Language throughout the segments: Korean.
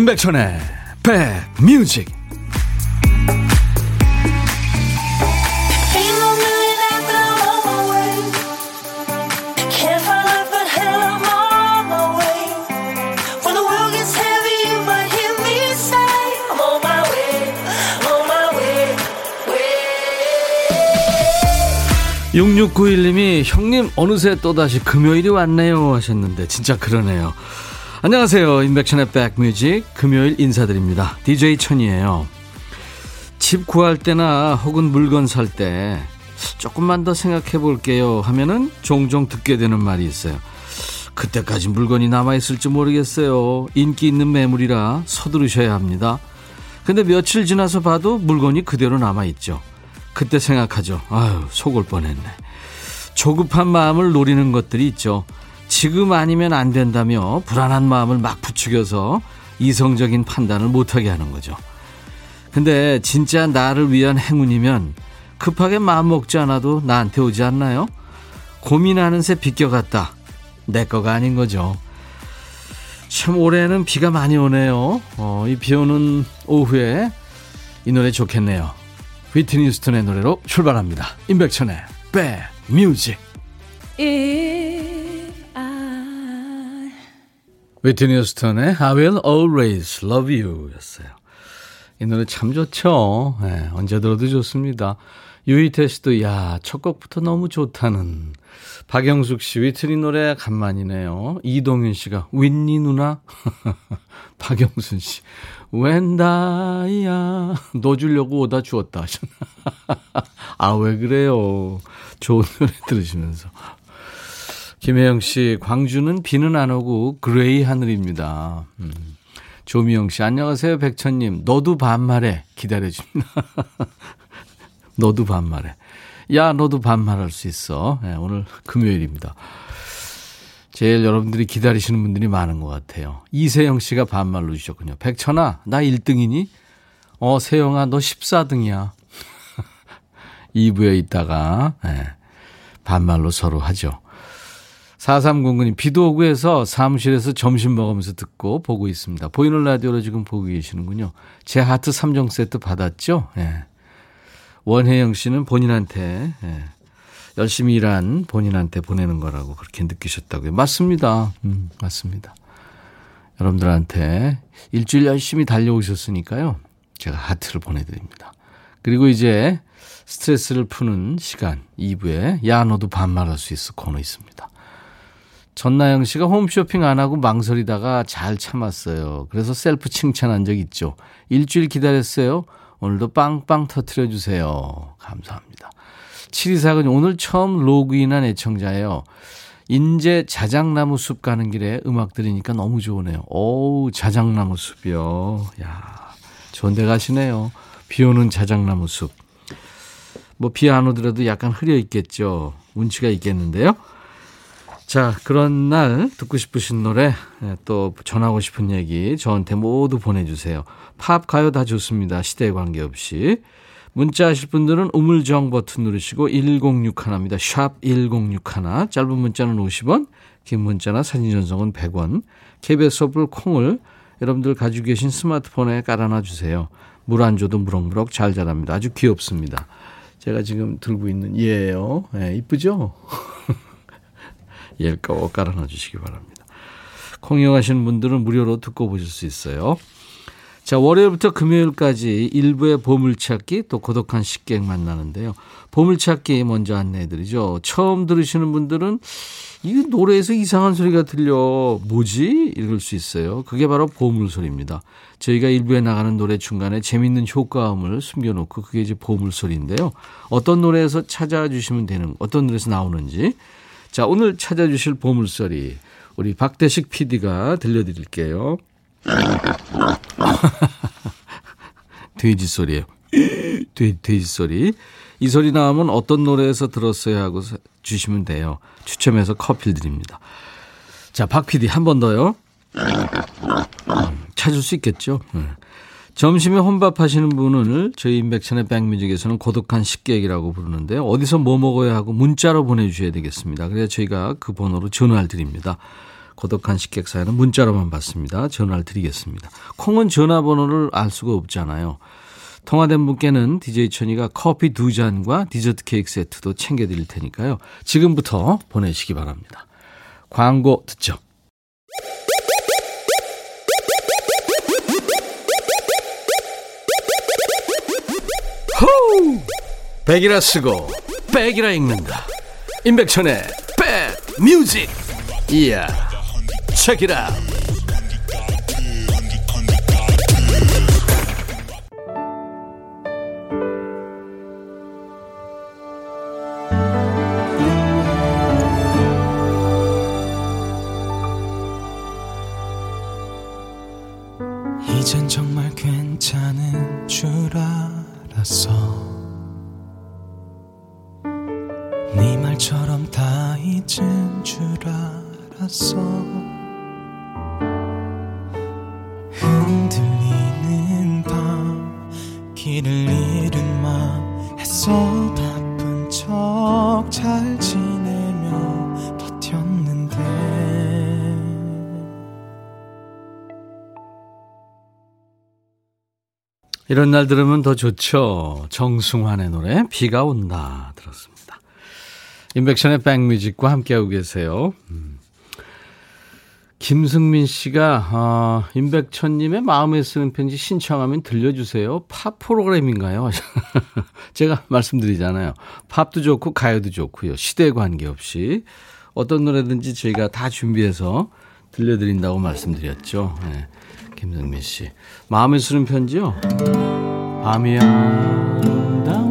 임백천의 백뮤직. (6691님이) 형님 어느새 또다시 금요일이 왔네요. 하셨는데 진짜 그러네요 안녕하세요. 인백션의 백뮤직 금요일 인사드립니다. DJ 천이에요. 집 구할 때나 혹은 물건 살 때 조금만 더 생각해 볼게요 하면은 종종 듣게 되는 말이 있어요. 그때까지 물건이 남아있을지 모르겠어요. 인기 있는 매물이라 서두르셔야 합니다. 근데 며칠 지나서 봐도 물건이 그대로 남아있죠. 그때 생각하죠. 아유, 속을 뻔했네. 조급한 마음을 노리는 것들이 있죠. 지금 아니면 안 된다며 불안한 마음을 막 부추겨서 이성적인 판단을 못하게 하는 거죠. 근데 진짜 나를 위한 행운이면 급하게 마음 먹지 않아도 나한테 오지 않나요? 고민하는 새 비껴갔다. 내 거가 아닌 거죠. 참 올해는 비가 많이 오네요. 어, 이 비 오는 오후에 이 노래 좋겠네요. 위트니 휴스턴의 노래로 출발합니다. 임백천의 백 뮤직. 위트니 휴스턴의 I will always love you 였어요. 이 노래 참 좋죠. 네, 언제 들어도 좋습니다. 유희태 씨도 야, 첫 곡부터 너무 좋다는. 박영숙 씨, 위트니 노래 간만이네요. 이동윤 씨가 윈니 누나? 박영순 씨, 웬 다이야. 너 주려고 오다 주웠다 하셨나. 아, 왜 그래요. 좋은 노래 들으시면서. 김혜영 씨, 광주는 비는 안 오고 gray 하늘입니다. 음. 조미영 씨, 안녕하세요, 백천님. 너도 반말해. 기다려줍니다. 너도 반말해. 야, 너도 반말할 수 있어. 네, 오늘 금요일입니다. 제일 여러분들이 기다리시는 분들이 많은 것 같아요. 이세영 씨가 반말로 주셨군요. 백천아, 나 1등이니? 어, 세영아, 너 14등이야. 2부에 있다가, 네, 반말로 서로 하죠. 4309님, 비도 오고 해서 사무실에서 점심 먹으면서 듣고 보고 있습니다. 보이는 라디오로 지금 보고 계시는군요. 제 하트 3종 세트 받았죠? 예. 원혜영 씨는 본인한테, 예. 열심히 일한 본인한테 보내는 거라고 그렇게 느끼셨다고요. 맞습니다. 음, 맞습니다. 여러분들한테 일주일 열심히 달려오셨으니까요. 제가 하트를 보내드립니다. 그리고 이제 스트레스를 푸는 시간 2부에 야 너도 반말할 수 있어 코너 있습니다. 전나영 씨가 홈쇼핑 안 하고 망설이다가 잘 참았어요. 그래서 셀프 칭찬한 적 있죠. 일주일 기다렸어요. 오늘도 빵빵 터트려 주세요. 감사합니다. 7249님 오늘 처음 로그인한 애청자예요. 인제 자작나무 숲 가는 길에 음악 들으니까 너무 좋으네요. 오 자작나무 숲이요. 야 좋은 데 가시네요. 비 오는 자작나무 숲. 뭐 비 안 오더라도 약간 흐려 있겠죠. 운치가 있겠는데요. 자, 그런 날 듣고 싶으신 노래, 예, 또 전하고 싶은 얘기 저한테 모두 보내주세요. 팝, 가요 다 좋습니다. 시대에 관계없이. 문자 하실 분들은 우물정 버튼 누르시고 1061입니다. 샵 1061. 짧은 문자는 50원, 긴 문자나 사진 전송은 100원. KBS 어플 콩을 여러분들 가지고 계신 스마트폰에 깔아놔 주세요. 물 안 줘도 무럭무럭 잘 자랍니다. 아주 귀엽습니다. 제가 지금 들고 있는 얘예요. 예, 이쁘죠? 꼭 깔아놔 주시기 바랍니다. 콩 이용하시는 분들은 무료로 듣고 보실 수 있어요. 자, 월요일부터 금요일까지 일부의 보물찾기 또 고독한 식객 만나는데요. 보물찾기 먼저 안내해드리죠. 처음 들으시는 분들은 이 노래에서 이상한 소리가 들려 뭐지? 이럴 수 있어요. 그게 바로 보물소리입니다. 저희가 일부에 나가는 노래 중간에 재밌는 효과음을 숨겨놓고 그게 이제 보물소리인데요. 어떤 노래에서 찾아주시면 되는 어떤 노래에서 나오는지 자, 오늘 찾아주실 보물소리 우리 박대식 PD가 들려드릴게요. 돼지 소리예요. 돼, 돼지 소리. 이 소리 나오면 어떤 노래에서 들었어요 하고 주시면 돼요. 추첨해서 커피 드립니다. 자, 박 PD 한 번 더요. 음, 찾을 수 있겠죠. 네. 점심에 혼밥 하시는 분을 저희 인백천의 백뮤직에서는 고독한 식객이라고 부르는데요. 어디서 뭐 먹어야 하고 문자로 보내주셔야 되겠습니다. 그래야 저희가 그 번호로 전화를 드립니다. 고독한 식객 사연은 문자로만 받습니다. 전화를 드리겠습니다. 콩은 전화번호를 알 수가 없잖아요. 통화된 분께는 DJ 천이가 커피 두 잔과 디저트 케이크 세트도 챙겨드릴 테니까요. 지금부터 보내시기 바랍니다. 광고 듣죠. 백이라 쓰고 백이라 읽는다. 임백천의 백 뮤직. 이야. 책이라. 알았어 흔들리는 밤 길을 잃은 마음 애써 바쁜 척 잘 지내며 버텼는데 이런 날 들으면 더 좋죠. 정승환의 노래 비가 온다 들었습니다. 인백션의 백뮤직과 함께하고 계세요. 음. 김승민 씨가 어, 임백천님의 마음에 쓰는 편지 신청하면 들려주세요. 팝 프로그램인가요? 제가 말씀드리잖아요. 팝도 좋고 가요도 좋고요. 시대 관계없이 어떤 노래든지 저희가 다 준비해서 들려드린다고 말씀드렸죠. 네. 김승민 씨. 마음에 쓰는 편지요? 밤이 아름다워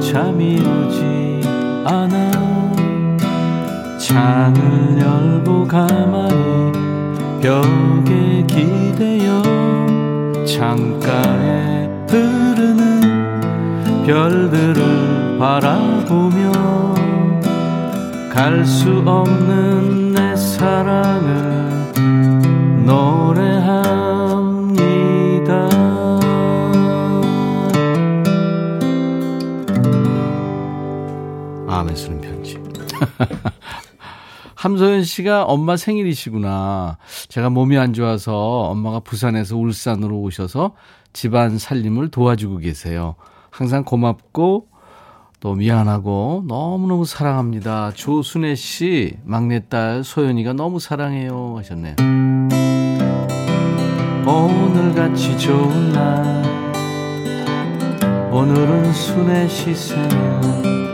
잠이 오지 않아 창을 열고 가만히 벽에 기대어 창가에 흐르는 별들을 바라보며 갈 수 없는 내 사랑을 노래합니다. 마음에 쓰는 편지. 함소연 씨가 엄마 생일이시구나. 제가 몸이 안 좋아서 엄마가 부산에서 울산으로 오셔서 집안 살림을 도와주고 계세요. 항상 고맙고 또 미안하고 너무너무 사랑합니다. 조순애 씨, 막내딸 소연이가 너무 사랑해요. 하셨네요. 오늘같이 좋은 날, 오늘은 순애 씨 생일.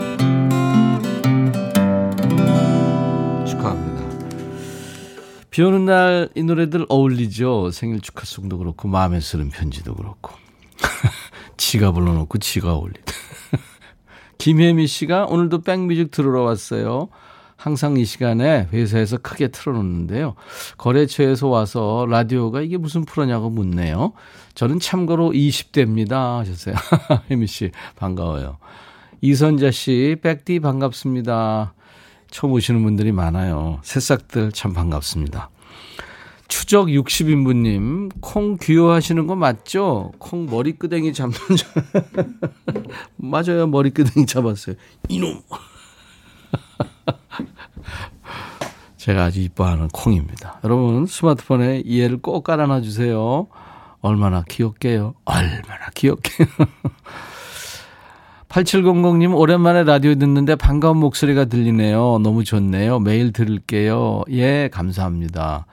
비 오는 날 이 노래들 어울리죠. 생일 축하송도 그렇고, 마음에 쓰는 편지도 그렇고. 지가 불러놓고 지가 어울리다. 김혜미 씨가 오늘도 백뮤직 들으러 왔어요. 항상 이 시간에 회사에서 크게 틀어놓는데요. 거래처에서 와서 라디오가 이게 무슨 프로냐고 묻네요. 저는 참고로 20대입니다. 하셨어요. 혜미 씨, 반가워요. 이선자 씨, 백디 반갑습니다. 처음 오시는 분들이 많아요. 새싹들 참 반갑습니다. 추적 60인분님, 콩 귀여워하시는 거 맞죠? 콩 머리끄댕이 잡는 줄. 맞아요. 머리끄댕이 잡았어요. 이놈! 제가 아주 이뻐하는 콩입니다. 여러분, 스마트폰에 이해를 꼭 깔아놔 주세요. 얼마나 귀엽게요? 얼마나 귀엽게요? 8700님, 오랜만에 라디오 듣는데 반가운 목소리가 들리네요. 너무 좋네요. 매일 들을게요. 예, 감사합니다.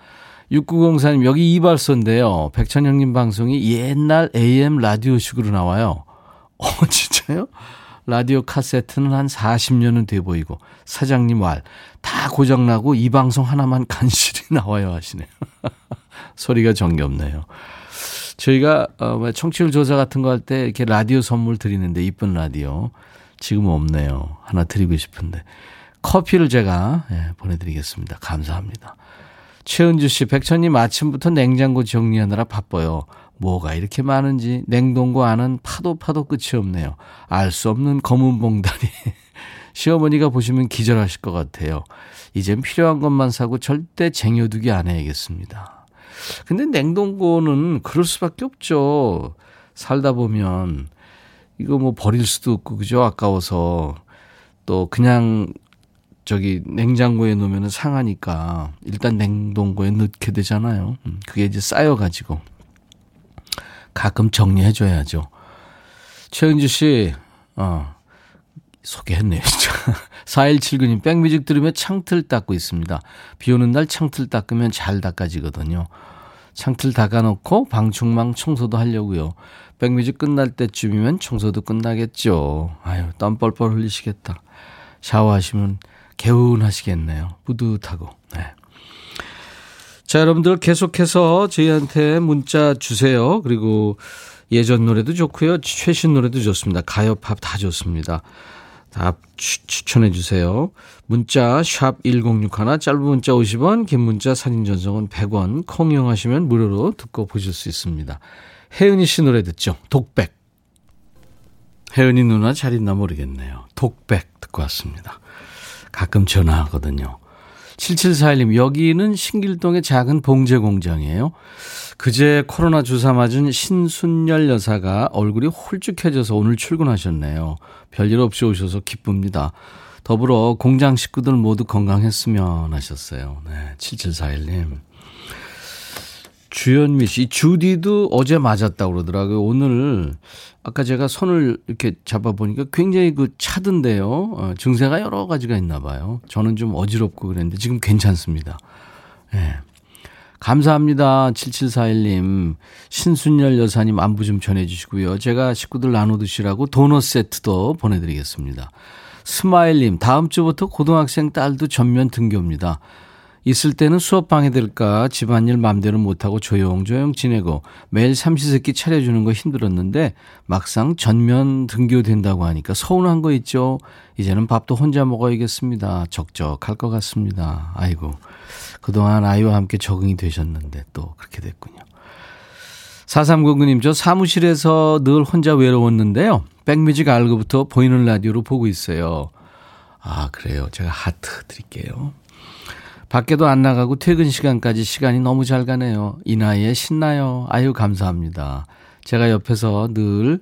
6904님, 여기 이발소인데요. 백천 형님 방송이 옛날 AM 라디오식으로 나와요. 어, 진짜요? 라디오 카세트는 한 40년은 돼 보이고, 사장님 말, 다 고장나고 이 방송 하나만 간신히 나와요 하시네요. 소리가 정겹네요. 저희가 어, 뭐 청취율 조사 같은 거 할 때 이렇게 라디오 선물 드리는데 이쁜 라디오 지금 없네요. 하나 드리고 싶은데 커피를 제가 예, 보내드리겠습니다. 감사합니다. 최은주 씨, 백천님 아침부터 냉장고 정리하느라 바빠요. 뭐가 이렇게 많은지 냉동고 안은 파도 파도 끝이 없네요. 알 수 없는 검은 봉다리. 시어머니가 보시면 기절하실 것 같아요. 이젠 필요한 것만 사고 절대 쟁여두기 안 해야겠습니다. 근데 냉동고는 그럴 수밖에 없죠. 살다 보면 이거 뭐 버릴 수도 없고 그죠? 아까워서 또 그냥 저기 냉장고에 놓으면 상하니까 일단 냉동고에 넣게 되잖아요. 음, 그게 이제 쌓여가지고 가끔 정리해줘야죠. 최은주 씨, 어, 소개했네요, 진짜. 4179님, 백뮤직 들으며 창틀 닦고 있습니다. 비 오는 날 창틀 닦으면 잘 닦아지거든요. 창틀 닦아놓고 방충망 청소도 하려고요. 백뮤직 끝날 때쯤이면 청소도 끝나겠죠. 아유, 땀 뻘뻘 흘리시겠다. 샤워하시면 개운하시겠네요. 뿌듯하고. 네. 자, 여러분들 계속해서 저희한테 문자 주세요. 그리고 예전 노래도 좋고요. 최신 노래도 좋습니다. 가요, 팝 다 좋습니다. 다 추, 추천해 주세요. 문자 샵 1061, 짧은 문자 50원, 긴 문자 사진 전송은 100원, 콩 이용하시면 무료로 듣고 보실 수 있습니다. 혜은이 씨 노래 듣죠? 독백. 혜은이 누나 잘 있나 모르겠네요. 독백 듣고 왔습니다. 가끔 전화하거든요. 7741님, 여기는 신길동의 작은 봉제 공장이에요. 그제 코로나 주사 맞은 신순열 여사가 얼굴이 홀쭉해져서 오늘 출근하셨네요. 별일 없이 오셔서 기쁩니다. 더불어 공장 식구들 모두 건강했으면 하셨어요. 네, 7741님. 주현미 씨, 주디도 어제 맞았다고 그러더라고요. 오늘, 아까 제가 손을 이렇게 잡아보니까 굉장히 그 차던데요. 어, 증세가 여러 가지가 있나 봐요. 저는 좀 어지럽고 그랬는데 지금 괜찮습니다. 예. 네. 감사합니다. 7741님. 신순열 여사님 안부 좀 전해주시고요. 제가 식구들 나눠 드시라고 도넛 세트도 보내드리겠습니다. 스마일님, 다음 주부터 고등학생 딸도 전면 등교입니다. 있을 때는 수업 방해될까 집안일 맘대로 못하고 조용조용 지내고 매일 삼시세끼 차려주는 거 힘들었는데 막상 전면 등교된다고 하니까 서운한 거 있죠. 이제는 밥도 혼자 먹어야겠습니다. 적적할 것 같습니다. 아이고. 그동안 아이와 함께 적응이 되셨는데 또 그렇게 됐군요. 4399님, 저 사무실에서 늘 혼자 외로웠는데요. 백뮤직 알고부터 보이는 라디오로 보고 있어요. 아, 그래요. 제가 하트 드릴게요. 밖에도 안 나가고 퇴근 시간까지 시간이 너무 잘 가네요. 이 나이에 신나요. 아유, 감사합니다. 제가 옆에서 늘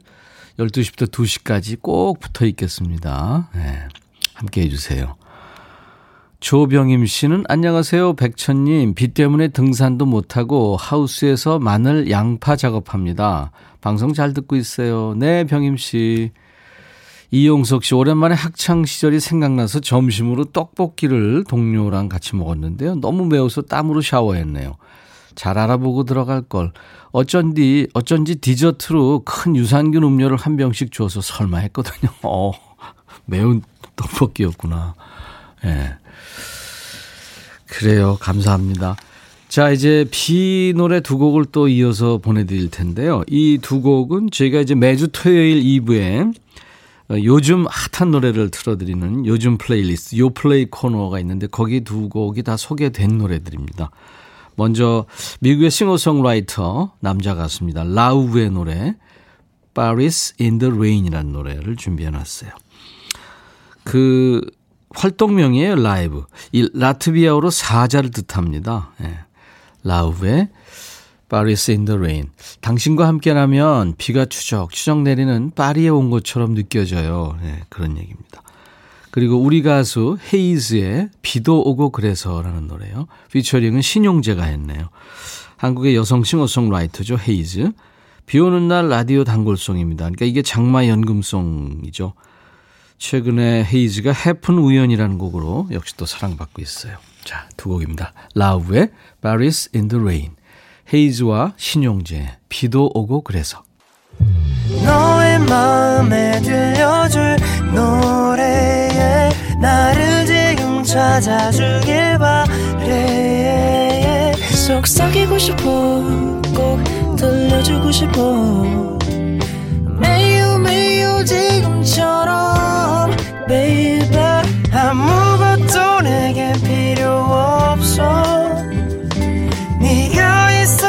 12시부터 2시까지 꼭 붙어 있겠습니다. 네, 함께 해주세요. 조병임 씨는 안녕하세요. 백천님. 비 때문에 등산도 못하고 하우스에서 마늘 양파 작업합니다. 방송 잘 듣고 있어요. 네, 병임 씨. 이용석 씨, 오랜만에 학창 시절이 생각나서 점심으로 떡볶이를 동료랑 같이 먹었는데요. 너무 매워서 땀으로 샤워했네요. 잘 알아보고 들어갈 걸. 어쩐지, 어쩐지 디저트로 큰 유산균 음료를 한 병씩 줘서 설마 했거든요. 어, 매운 떡볶이였구나. 예. 네. 그래요. 감사합니다. 자, 이제 비 노래 두 곡을 또 이어서 보내드릴 텐데요. 이 두 곡은 저희가 이제 매주 토요일 2부에 어, 요즘 핫한 노래를 틀어드리는 요즘 플레이리스트, 요 플레이 코너가 있는데 거기 두 곡이 다 소개된 노래들입니다. 먼저 미국의 싱어송라이터 남자 가수입니다. 라우의 노래 Paris in the Rain이라는 노래를 준비해 놨어요. 그 활동명이에요, 라우브. 이 라트비아어로 사자를 뜻합니다. 예. 라우의 Paris in the Rain. 당신과 함께라면 비가 추적 추적 내리는 파리에 온 것처럼 느껴져요. 네, 그런 얘기입니다. 그리고 우리 가수 헤이즈의 비도 오고 그래서라는 노래요. 피처링은 신용재가 했네요. 한국의 여성 싱어송라이터죠. 헤이즈. 비 오는 날 라디오 단골송입니다. 그러니까 이게 장마 연금송이죠. 최근에 헤이즈가 해픈 우연이라는 곡으로 역시 또 사랑받고 있어요. 자, 두 곡입니다. 라우의 Paris in the Rain. 헤이즈와 신용재 비도 오고 그래서. 너의 마음에 들려줄 노래에 나를 지금 찾아주길 바래. 속삭이고 싶어 꼭 들려주고 싶어. 매우 매우 지금처럼 baby. 아무것도 내게 필요 없어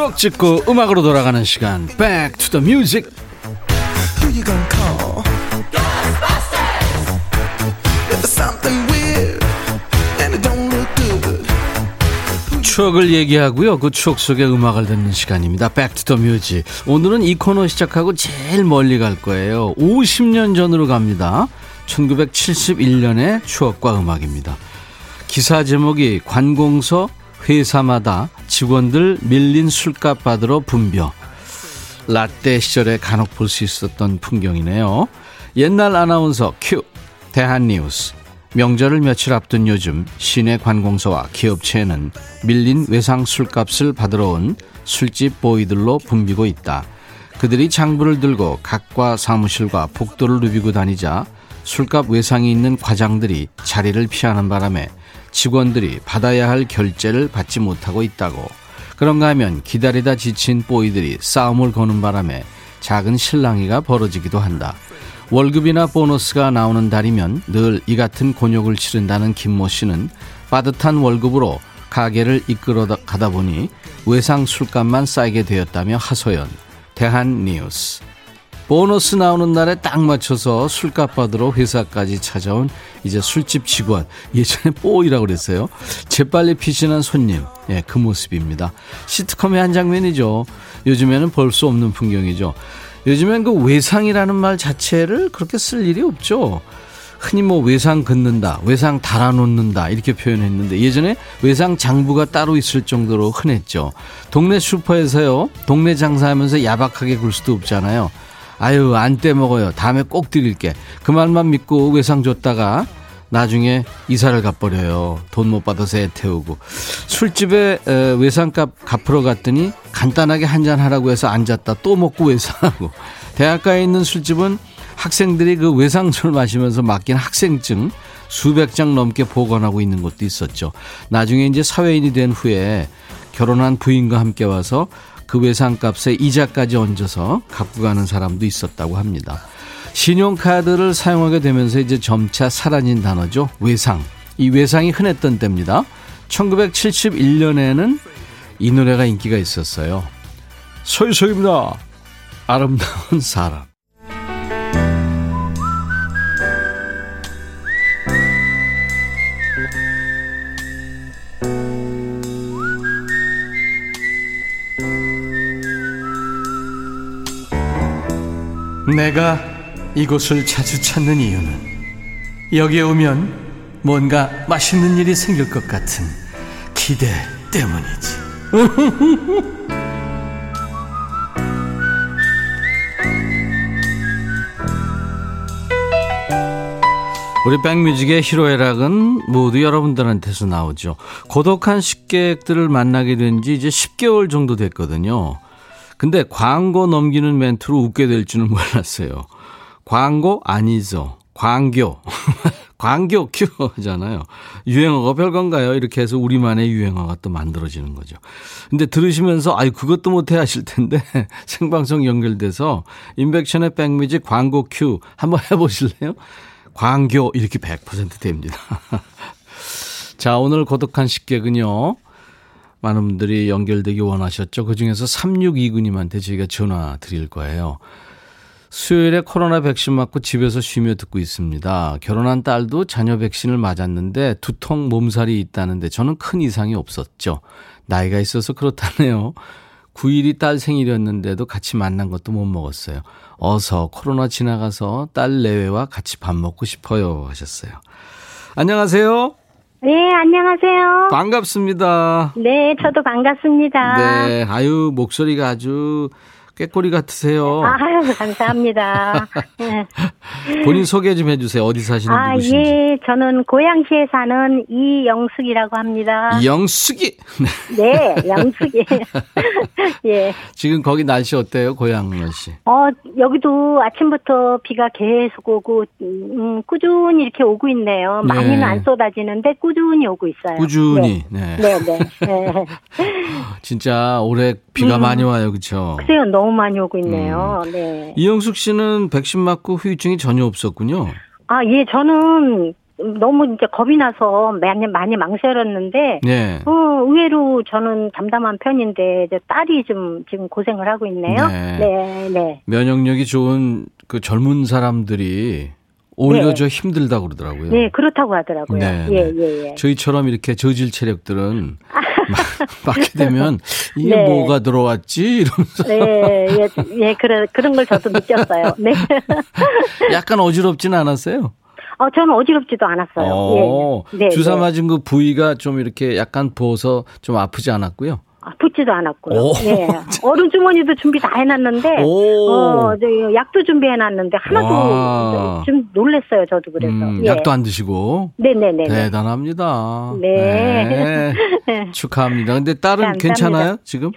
추억 찍고 음악으로 돌아가는 시간 Back to the Music. 추억을 얘기하고요. 그 추억 속의 음악을 듣는 시간입니다. Back to the Music. 오늘은 이 코너 시작하고 제일 멀리 갈 거예요. 50년 전으로 갑니다. 1971년의 추억과 음악입니다. 기사 제목이 관공서 회사마다 직원들 밀린 술값 받으러 분벼. 라떼 시절에 간혹 볼 수 있었던 풍경이네요. 옛날 아나운서 큐, 대한뉴스. 명절을 며칠 앞둔 요즘 시내 관공서와 기업체는 밀린 외상 술값을 받으러 온 술집 보이들로 붐비고 있다. 그들이 장부를 들고 각과 사무실과 복도를 누비고 다니자 술값 외상이 있는 과장들이 자리를 피하는 바람에 직원들이 받아야 할 결제를 받지 못하고 있다고. 그런가 하면 기다리다 지친 보이들이 싸움을 거는 바람에 작은 실랑이가 벌어지기도 한다. 월급이나 보너스가 나오는 달이면 늘 이 같은 곤욕을 치른다는 김모 씨는 빠듯한 월급으로 가게를 이끌어 가다 보니 외상 술값만 쌓이게 되었다며 하소연. 대한 뉴스. 보너스 나오는 날에 딱 맞춰서 술값 받으러 회사까지 찾아온 이제 술집 직원. 예전에 뽀이라고 그랬어요. 재빨리 피신한 손님. 예, 그 모습입니다. 시트콤의 한 장면이죠. 요즘에는 볼 수 없는 풍경이죠. 요즘엔 그 외상이라는 말 자체를 그렇게 쓸 일이 없죠. 흔히 뭐 외상 긋는다 외상 달아놓는다 이렇게 표현했는데 예전에 외상 장부가 따로 있을 정도로 흔했죠. 동네 슈퍼에서요 동네 장사하면서 야박하게 굴 수도 없잖아요 아유 안 떼먹어요. 다음에 꼭 드릴게. 그 말만 믿고 외상 줬다가 나중에 이사를 가버려요. 돈 못 받아서 애 태우고. 술집에 외상값 갚으러 갔더니 간단하게 한잔 하라고 해서 앉았다. 또 먹고 외상하고. 대학가에 있는 술집은 학생들이 그 외상술 마시면서 맡긴 학생증 수백 장 넘게 보관하고 있는 것도 있었죠. 나중에 이제 사회인이 된 후에 결혼한 부인과 함께 와서 그 외상값에 이자까지 얹어서 갖고 가는 사람도 있었다고 합니다. 신용카드를 사용하게 되면서 이제 점차 사라진 단어죠. 외상. 이 외상이 흔했던 때입니다. 1971년에는 이 노래가 인기가 있었어요. 소유소입니다. 아름다운 사람. 내가 이곳을 자주 찾는 이유는 여기에 오면 뭔가 맛있는 일이 생길 것 같은 기대 때문이지. 우리 백뮤직의 히로애락은 모두 여러분들한테서 나오죠. 고독한 식객들을 만나게 된 지 이제 10개월 정도 됐거든요. 근데 광고 넘기는 멘트로 웃게 될 줄은 몰랐어요. 광고 아니죠. 광교. 광교 큐 하잖아요. 유행어가 별건가요? 이렇게 해서 우리만의 유행어가 또 만들어지는 거죠. 근데 들으시면서 아유 그것도 못해 하실 텐데 생방송 연결돼서 인백션의 백뮤직 광고 큐 한번 해보실래요? 광교 이렇게 100% 됩니다. 자 오늘 고독한 식객은요. 많은 분들이 연결되기 원하셨죠. 그중에서 3629님한테 저희가 전화 드릴 거예요. 수요일에 코로나 백신 맞고 집에서 쉬며 듣고 있습니다. 결혼한 딸도 자녀 백신을 맞았는데 두통 몸살이 있다는데 저는 큰 이상이 없었죠. 나이가 있어서 그렇다네요. 9일이 딸 생일이었는데도 같이 만난 것도 못 먹었어요. 어서 코로나 지나가서 딸 내외와 같이 밥 먹고 싶어요 하셨어요. 안녕하세요. 네, 안녕하세요. 반갑습니다. 네, 저도 반갑습니다. 네, 아유, 목소리가 아주 꾀꼬리 같으세요. 아유, 감사합니다. 네. 본인 소개 좀 해주세요. 어디 사시는 아, 누구신지. 예, 저는 고양시에 사는 이영숙이라고 합니다. 영숙이. 네, 영숙이. 예. 지금 거기 날씨 어때요, 고양시 씨? 어, 여기도 아침부터 비가 계속 오고, 음, 꾸준히 이렇게 오고 있네요. 네. 많이는 안 쏟아지는데 꾸준히 오고 있어요. 꾸준히. 네. 네, 네. 네. 네. 진짜 올해 비가 음. 많이 와요, 그렇죠? 글쎄요, 너무 많이 오고 있네요. 음. 네. 이영숙 씨는 백신 맞고 후유증이 전혀 없었군요. 아, 예, 저는 너무 이제 겁이 나서 많이, 많이 망설였는데, 네. 어, 의외로 저는 담담한 편인데 이제 딸이 좀 지금 고생을 하고 있네요. 네. 네, 네. 면역력이 좋은 그 젊은 사람들이 오히려 네. 저 힘들다고 그러더라고요. 네, 그렇다고 하더라고요. 네, 예, 네. 예, 예. 저희처럼 이렇게 저질 체력들은 막- 맞게 되면 이게 네. 뭐가 들어왔지 이러면서 네, 예, 예, 그래, 그런 걸 저도 느꼈어요. 네. 약간 어지럽진 않았어요. 어, 저는 어지럽지도 않았어요. 어, 예. 네, 주사 네. 맞은 그 부위가 좀 이렇게 약간 부어서 좀 아프지 않았고요. 아, 붙지도 않았고요. 오. 예. 얼음 주머니도 준비 다 해놨는데, 오. 어, 저 약도 준비해놨는데 와. 하나도 좀 놀랬어요. 저도 그래서. 음, 예. 약도 안 드시고 네네네. 대단합니다. 네. 네. 축하합니다. 근데 딸은 감사합니다. 괜찮아요 지금?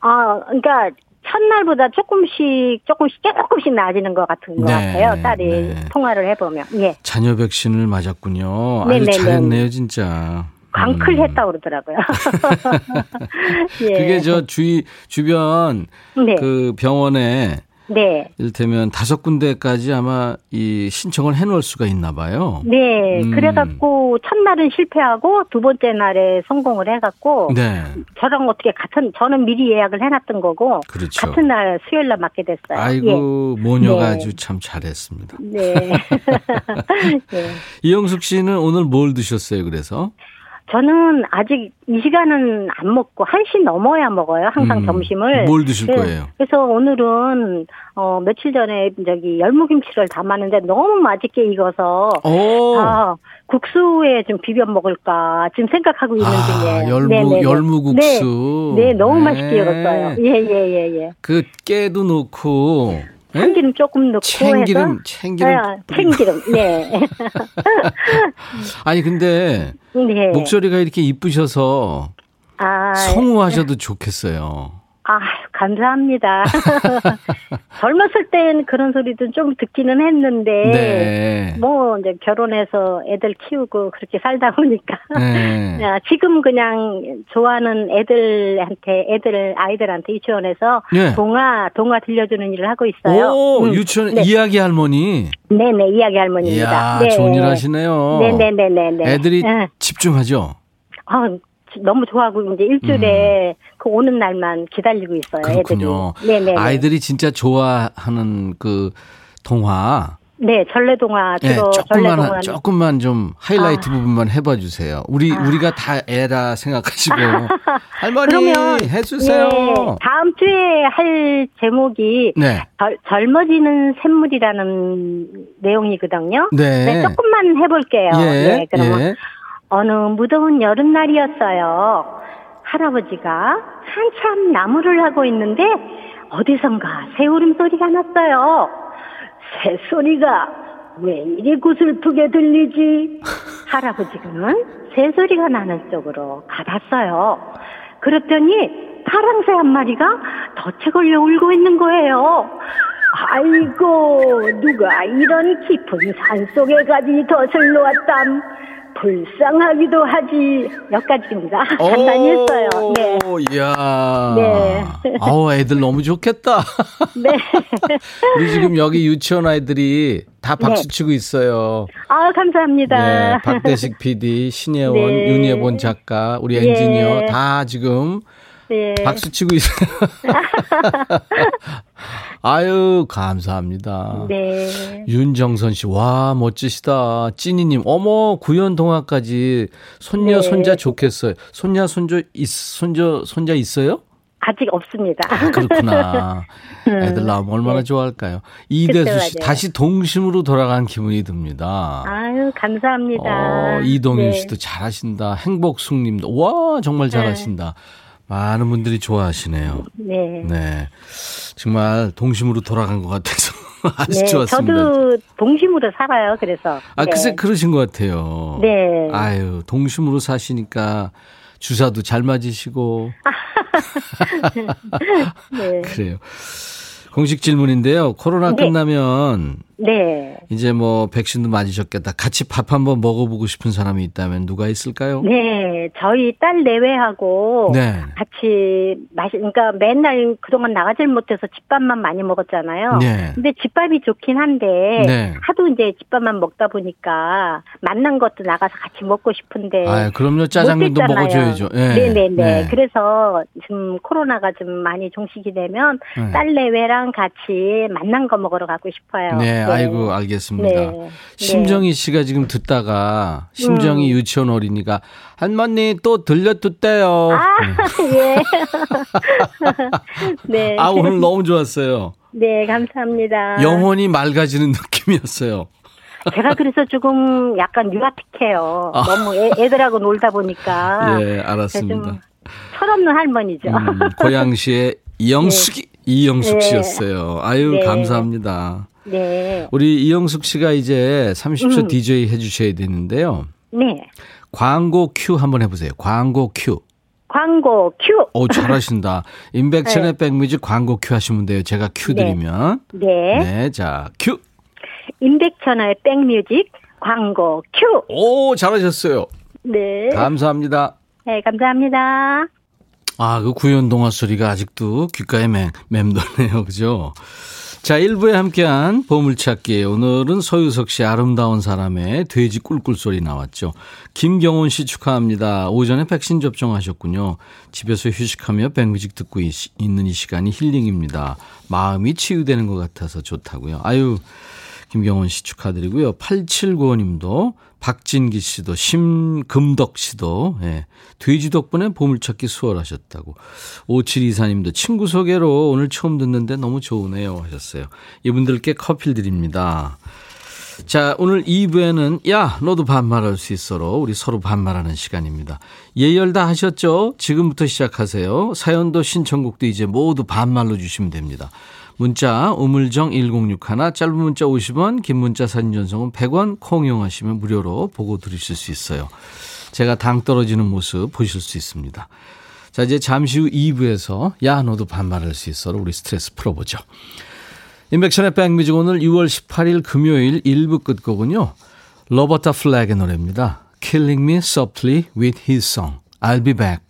아, 그러니까 첫날보다 조금씩 조금씩 조금씩 나아지는 것 같은 것 네, 같아요. 딸이 네. 통화를 해보면, 예. 자녀 백신을 맞았군요. 아주 네네네. 잘했네요 진짜. 광클했다 그러더라고요. 예. 그게 저 주위 주변 네. 그 병원에 네. 이를테면 다섯 군데까지 아마 이 신청을 해놓을 수가 있나 봐요. 네. 음. 그래갖고 첫날은 실패하고 두 번째 날에 성공을 해갖고 네, 저랑 어떻게 같은 저는 미리 예약을 해놨던 거고 그렇죠. 같은 날 수요일 날 맞게 됐어요. 아이고 모녀가 네. 아주 참 잘했습니다. 예. 네. 네. 이영숙 씨는 오늘 뭘 드셨어요? 그래서 저는 아직 이 시간은 안 먹고 1시 넘어야 먹어요. 항상 음, 점심을. 뭘 드실 네. 거예요? 그래서 오늘은 어 며칠 전에 저기 열무김치를 담았는데 너무 맛있게 익어서 오, 아, 국수에 좀 비벼 먹을까 지금 생각하고 있는 아, 중이에요. 열무 네네네. 열무국수. 네, 네, 너무 네. 맛있게 익었어요. 예, 예, 예, 예. 그 깨도 넣고 네? 참기름 조금 넣고 참기름, 해서 참기름 아, 참기름. 네. 아니 근데 네. 목소리가 이렇게 이쁘셔서 아, 성우하셔도 좋겠어요. 아, 감사합니다. 젊었을 땐 그런 소리도 좀 듣기는 했는데, 네. 뭐, 이제 결혼해서 애들 키우고 그렇게 살다 보니까. 네. 야, 지금 그냥 좋아하는 애들한테, 애들, 아이들한테 유치원에서 네. 동화, 동화 들려주는 일을 하고 있어요. 오, 음. 유치원 네. 이야기 할머니. 네네, 이야기 할머니입니다. 이야, 좋은 일 하시네요. 네네네네네. 애들이 네. 집중하죠. 아, 너무 좋아하고 이제 일주일에 그 오는 날만 기다리고 있어요. 음. 그렇군요. 애들이. 네네. 아이들이 진짜 좋아하는 그 동화. 네, 전래동화 예, 주로 조금만 전래동화. 조금만 좀 하이라이트 아. 부분만 해봐 주세요. 우리 우리가 다 애라 생각하시고 할머니 그러면 해주세요. 예, 다음 주에 할 제목이 네, 젊, 젊어지는 샘물이라는 내용이거든요. 네. 조금만 해볼게요. 예, 네, 그러면 예. 어느 무더운 여름날이었어요. 할아버지가 한참 나무를 하고 있는데 어디선가 새 울음소리가 났어요. 새 소리가 왜 이리 구슬프게 들리지? 할아버지는 새 소리가 나는 쪽으로 가봤어요. 그랬더니 파랑새 한 마리가 덫에 걸려 울고 있는 거예요. 아이고 누가 이런 깊은 산속에 가지 덫을 놓았담 불쌍하기도 하지 여기까지입니다 간단히 했어요 네. 오, 이야. 네. 아우, 애들 너무 좋겠다. 네. 우리 지금 여기 유치원 아이들이 다 박수 네. 치고 있어요. 아 감사합니다 네, 박대식 PD, 신예원, 네. 윤예본 작가, 우리 예. 엔지니어 다 지금 네. 박수 치고 있어요. 아유, 감사합니다. 네. 윤정선 씨, 와, 멋지시다. 찐이님, 어머, 구연 동화까지 손녀, 네. 손자 좋겠어요. 손녀, 손자, 있, 손자, 손자 있어요? 아직 없습니다 아, 그렇구나. 애들 나오면 얼마나 좋아할까요? 이대수 씨, 음. 네. 맞아요. 다시 동심으로 돌아간 기분이 듭니다. 아유 감사합니다 어, 이동윤 네. 씨도 잘하신다. 행복숙 님도, 와, 정말 잘하신다. 많은 분들이 좋아하시네요. 네. 네. 정말 동심으로 돌아간 것 같아서 아주 네, 좋았습니다. 저도 동심으로 살아요. 그래서. 아, 네. 글쎄 그러신 것 같아요. 네. 아유, 동심으로 사시니까 주사도 잘 맞으시고. 네. 그래요. 공식 질문인데요. 코로나 네. 끝나면 네. 이제 뭐 백신도 맞으셨겠다. 같이 밥 한번 먹어보고 싶은 사람이 있다면 누가 있을까요? 네, 저희 딸 내외하고 네. 같이 마시, 그러니까 맨날 그동안 나가질 못해서 집밥만 많이 먹었잖아요. 네. 근데 집밥이 좋긴 한데 네. 하도 이제 집밥만 먹다 보니까 만난 것도 나가서 같이 먹고 싶은데 아, 그럼요. 짜장면도. 먹어줘야죠. 예. 네네네. 네. 그래서 지금 코로나가 좀 많이 종식이 되면 네. 딸 내외랑 같이 만난 거 먹으러 가고 싶어요. 네, 아이고 알겠습니다. 네. 심정희 씨가 지금 듣다가 심정희 음. 유치원 어린이가 할머니 또 들려줬대요. 아, 예. 네. 아, 오늘 너무 좋았어요. 네, 감사합니다. 영혼이 맑아지는 느낌이었어요. 제가 그래서 조금 약간 유아틱해요. 아. 너무 애, 애들하고 놀다 보니까. 예, 좀 알았습니다. 철없는 할머니죠. 음, 고양시의 이영숙이 이영숙 네. 씨였어요. 아유 네. 감사합니다. 네. 우리 이영숙 씨가 이제 30초 음. DJ 해주셔야 되는데요. 네. 광고 큐 한번 해보세요. 광고 큐. 광고 큐. 오 잘하신다. 인백천의 백뮤직 광고 큐 하시면 돼요. 제가 큐 네. 드리면. 네. 네, 자 큐. 임백천의 백뮤직 광고 큐. 오 잘하셨어요. 네. 감사합니다. 네, 감사합니다. 아, 그 구연동화 소리가 아직도 귓가에 맴, 맴도네요. 그죠? 자, 1부에 함께한 보물찾기. 오늘은 서유석 씨 아름다운 사람의 돼지 꿀꿀 소리 나왔죠. 김경훈 씨 축하합니다. 오전에 백신 접종하셨군요. 집에서 휴식하며 백뮤직 듣고 있, 있는 이 시간이 힐링입니다. 마음이 치유되는 것 같아서 좋다고요. 아유, 김경훈 씨 축하드리고요. 8795님도 박진기 씨도 심금덕 씨도 예, 돼지 덕분에 보물찾기 수월하셨다고. 5724님도 친구 소개로 오늘 처음 듣는데 너무 좋으네요 하셨어요. 이분들께 커피 드립니다. 자, 오늘 2부에는 야, 너도 반말할 수 있어로 우리 서로 반말하는 시간입니다. 예열 다 하셨죠? 지금부터 시작하세요. 사연도 신청곡도 이제 모두 반말로 주시면 됩니다. 문자 우물정 1061 짧은 문자 50원 긴 문자 사진 전송은 100원 콩 이용하시면 무료로 보고 들으실 수 있어요. 제가 당 떨어지는 모습 보실 수 있습니다. 자 이제 잠시 후 2부에서 야 너도 반말할 수 있어로 우리 스트레스 풀어보죠. 임백천의 백뮤직 오늘 6월 18일 금요일 1부 끝곡은요. 로버타 플렉의 노래입니다. Killing Me Softly with His Song. I'll be back.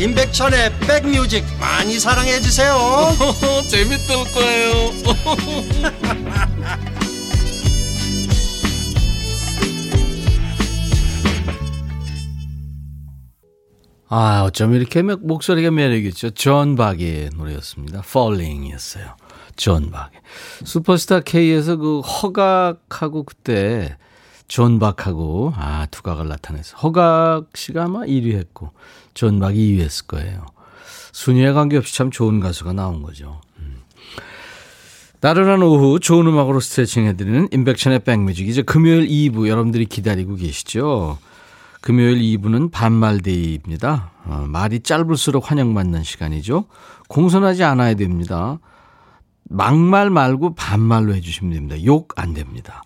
임백천의 백뮤직 많이 사랑해 주세요 재밌을 거예요 아, 어쩜 이렇게 매- 목소리가 매력 있죠. 존 박의 노래였습니다. Falling이었어요. 존 박. 슈퍼스타 K에서 그 허각하고 그때 존 박하고 아 두각을 나타내서 허각 씨가 아마 1위 했고 존 박이 2위 했을 거예요. 순위에 관계없이 참 좋은 가수가 나온 거죠. 음. 나른한 오후 좋은 음악으로 스트레칭 해드리는 임백천의 백뮤직 이제 금요일 2부 여러분들이 기다리고 계시죠. 금요일 2부는 반말데이입니다. 어, 말이 짧을수록 환영받는 시간이죠. 공손하지 않아야 됩니다. 막말 말고 반말로 해주시면 됩니다. 욕 안 됩니다.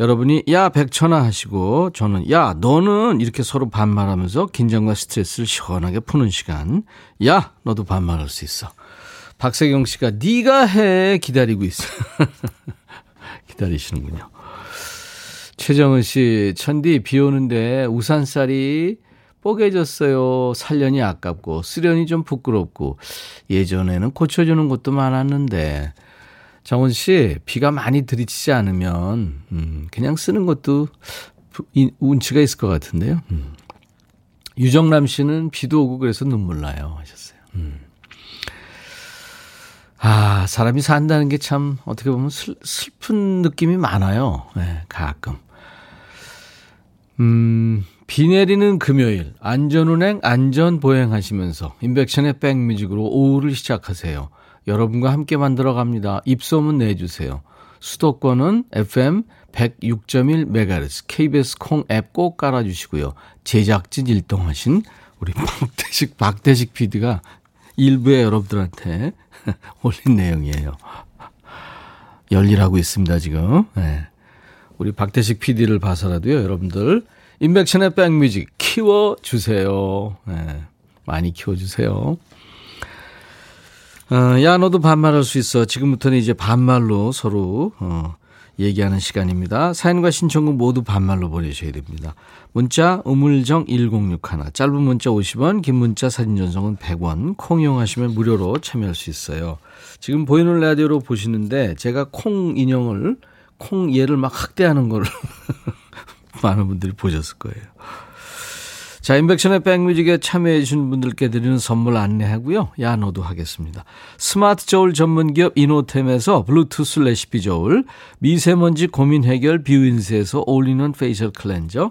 여러분이 야 백천아 하시고 저는 야 너는 이렇게 서로 반말하면서 긴장과 스트레스를 시원하게 푸는 시간. 야 너도 반말할 수 있어. 박세경 씨가 네가 해 기다리고 있어. 기다리시는군요. 최정은 씨, 천디 비 오는데 우산살이 뽀개졌어요. 살련이 아깝고 쓰련이 좀 부끄럽고 예전에는 고쳐주는 곳도 많았는데 정은 씨 비가 많이 들이치지 않으면 음, 그냥 쓰는 것도 운치가 있을 것 같은데요. 음. 유정남 씨는 비도 오고 그래서 눈물 나요 하셨어요. 음. 아 사람이 산다는 게 참 어떻게 보면 슬, 슬픈 느낌이 많아요. 네, 가끔. 음, 비 내리는 금요일 안전운행 안전보행 하시면서 인백션의 백뮤직으로 오후를 시작하세요. 여러분과 함께 만들어 갑니다. 입소문 내주세요. 수도권은 FM 106.1MHz KBS 콩 앱 꼭 깔아주시고요. 제작진 일동하신 우리 박대식, 박대식 PD가 일부에 여러분들한테 올린 내용이에요. 열일하고 있습니다, 지금. 네. 우리 박대식 PD를 봐서라도요, 여러분들. 인백션의 백뮤직 키워주세요. 네. 많이 키워주세요. 어, 야, 너도 반말할 수 있어. 지금부터는 이제 반말로 서로, 어, 얘기하는 시간입니다. 사연과 신청곡 모두 반말로 보내셔야 됩니다. 문자 우물정 1061 짧은 문자 50원 긴 문자 사진 전송은 100원 콩 이용하시면 무료로 참여할 수 있어요. 지금 보이는 라디오로 보시는데 제가 콩 인형을 콩 얘를 막 학대하는 걸 많은 분들이 보셨을 거예요. 자, 인백션의 백뮤직에 참여해주신 분들께 드리는 선물 안내하고요. 야, 너도 하겠습니다. 스마트 저울 전문기업 이노템에서 블루투스 레시피 저울, 미세먼지 고민 해결 뷰인스에서 올리는 페이셜 클렌저,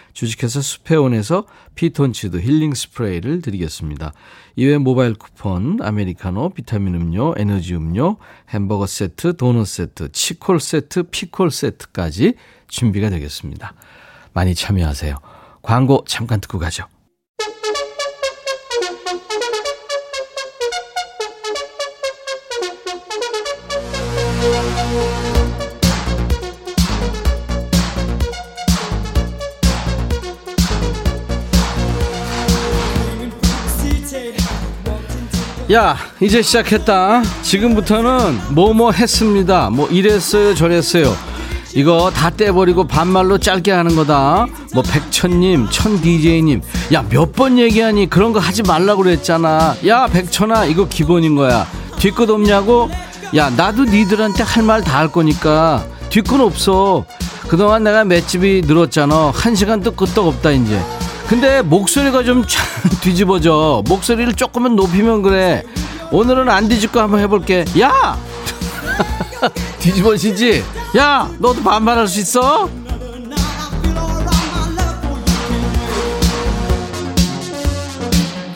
주식회사 수페온에서 피톤치드 힐링 스프레이를 드리겠습니다. 이외 모바일 쿠폰, 아메리카노, 비타민 음료, 에너지 음료, 햄버거 세트, 도넛 세트, 치콜 세트, 피콜 세트까지 준비가 되겠습니다. 많이 참여하세요. 광고 잠깐 듣고 가죠. 야, 이제 시작했다. 지금부터는 뭐뭐 했습니다. 뭐 이랬어요, 저랬어요. 이거 다 떼버리고 반말로 짧게 하는 거다. 뭐 백천님, 천 DJ님, 야 몇 번 얘기하니 그런 거 하지 말라고 그랬잖아. 야 백천아, 이거 기본인 거야. 뒤끝 없냐고? 야 나도 니들한테 할 말 다 할 거니까 뒤끝 없어. 그동안 내가 맷집이 늘었잖아. 한 시간도 끄떡 없다 이제. 근데 목소리가 좀 뒤집어져. 목소리를 조금은 높이면 그래. 오늘은 안 뒤집고 한번 해볼게. 야! 뒤집어지지? 야! 너도 반말할 수 있어?